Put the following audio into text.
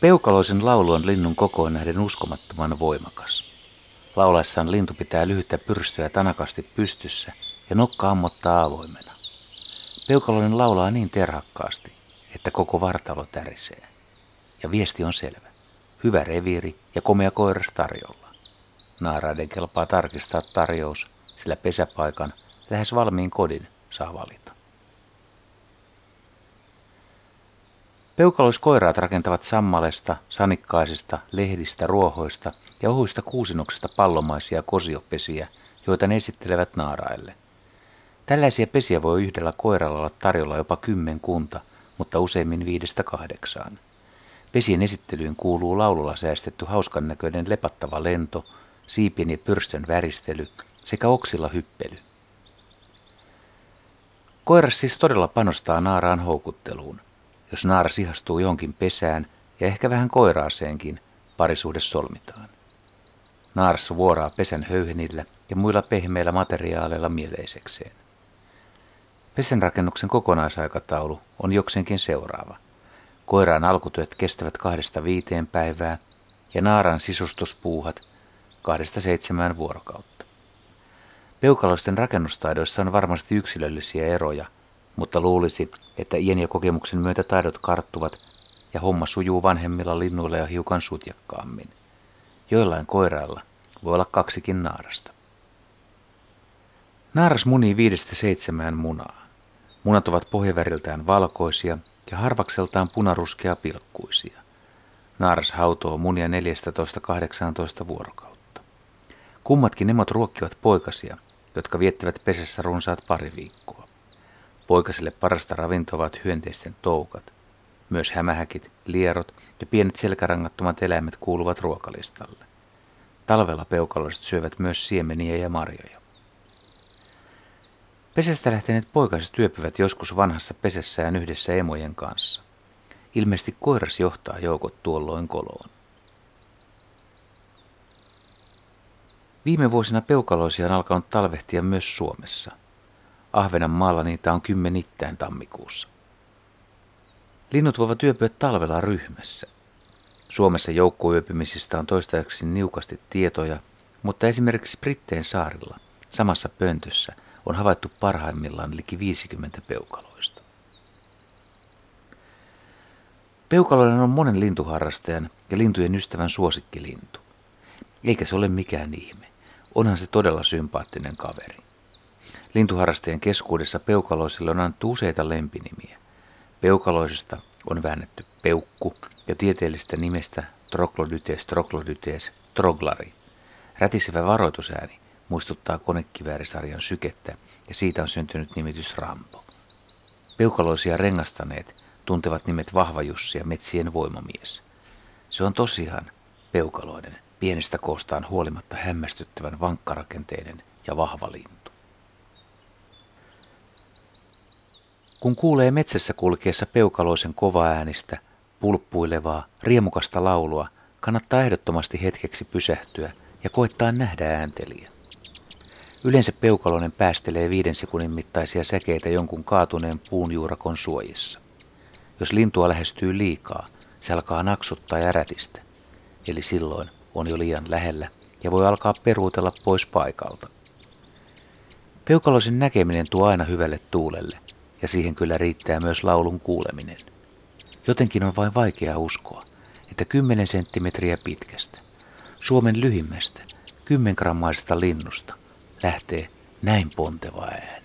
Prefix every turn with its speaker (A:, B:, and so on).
A: Peukaloisen laulu on linnun kokoon nähden uskomattoman voimakas. Laulaessaan lintu pitää lyhyttä pyrstöä tanakasti pystyssä ja nokka ammottaa avoimena. Peukaloinen laulaa niin terhakkaasti, että koko vartalo tärisee. Ja viesti on selvä. Hyvä reviiri ja komea koiras tarjolla. Naaraiden kelpaa tarkistaa tarjous, sillä pesäpaikan, lähes valmiin kodin, saa valita. Peukaloiskoiraat rakentavat sammalesta, sanikkaisista, lehdistä, ruohoista ja ohuista kuusinoksista pallomaisia kosiopesiä, joita ne esittelevät naaraille. Tällaisia pesiä voi yhdellä koiralla olla tarjolla jopa kymmenkunta, mutta useimmin viidestä kahdeksaan. Pesien esittelyyn kuuluu laululla säästetty hauskan näköinen lepattava lento, siipien ja pyrstön väristely sekä oksilla hyppely. Koiras siis todella panostaa naaraan houkutteluun. Jos naara sihastuu johonkin pesään ja ehkä vähän koiraaseenkin, parisuhde solmitaan. Naaras vuoraa pesän höyhenillä ja muilla pehmeillä materiaaleilla mieleisekseen. Pesenrakennuksen kokonaisaikataulu on jokseenkin seuraava. Koiraan alkutyöt kestävät kahdesta viiteen päivää ja naaran sisustuspuuhat kahdesta seitsemään vuorokautta. Peukaloisten rakennustaidoissa on varmasti yksilöllisiä eroja, mutta luulisi, että iän ja kokemuksen myötä taidot karttuvat ja homma sujuu vanhemmilla linnuilla ja hiukan sutjakkaammin. Joillain koirailla voi olla kaksikin naarasta. Naaras munii viidestä seitsemään munaa. Munat ovat pohjaväriltään valkoisia ja harvakseltaan punaruskea pilkkuisia. Naaras hautoo munia 14-18 vuorokautta. Kummatkin emot ruokkivat poikasia, jotka viettävät pesässä runsaat pari viikkoa. Poikasille parasta ravintoa ovat hyönteisten toukat. Myös hämähäkit, lierot ja pienet selkärangattomat eläimet kuuluvat ruokalistalle. Talvella peukaloiset syövät myös siemeniä ja marjoja. Pesästä lähteneet poikaset työpivät joskus vanhassa pesässään yhdessä emojen kanssa. Ilmeisesti koiras johtaa joukot tuolloin koloon. Viime vuosina peukaloisia on alkanut talvehtia myös Suomessa. Maalla niitä on kymmenittäin tammikuussa. Linnut voivat yöpyä talvella ryhmässä. Suomessa joukkuyöpymisistä on toistaiseksi niukasti tietoja, mutta esimerkiksi Britteen saarilla, samassa pöntössä – on havaittu parhaimmillaan liki 50 peukaloista. Peukaloinen on monen lintuharrastajan ja lintujen ystävän suosikkilintu. Eikä se ole mikään ihme. Onhan se todella sympaattinen kaveri. Lintuharrastajien keskuudessa peukaloisille on annettu useita lempinimiä. Peukaloisesta on väännetty peukku ja tieteellistä nimestä Troglodytes troglodytes troglari. Rätisevä varoitusääni muistuttaa konekiväärisarjan sykettä ja siitä on syntynyt nimitys Rambo. Peukaloisia rengastaneet tuntevat nimet Vahva Jussi ja Metsien voimamies. Se on tosiaan peukaloinen, pienestä koostaan huolimatta hämmästyttävän vankkarakenteinen ja vahva lintu. Kun kuulee metsässä kulkeessa peukaloisen kovaäänistä, pulppuilevaa, riemukasta laulua, kannattaa ehdottomasti hetkeksi pysähtyä ja koittaa nähdä ääntelijä. Yleensä peukaloinen päästelee viiden sekunnin mittaisia säkeitä jonkun kaatuneen puunjuurakon suojissa. Jos lintua lähestyy liikaa, se alkaa naksuttaa ja rätistä. Eli silloin on jo liian lähellä ja voi alkaa peruutella pois paikalta. Peukaloisen näkeminen tuo aina hyvälle tuulelle, ja siihen kyllä riittää myös laulun kuuleminen. Jotenkin on vain vaikea uskoa, että 10 senttimetriä pitkästä, Suomen lyhimmästä, 10 grammaisesta linnusta, lähtee näin ponteva ääni.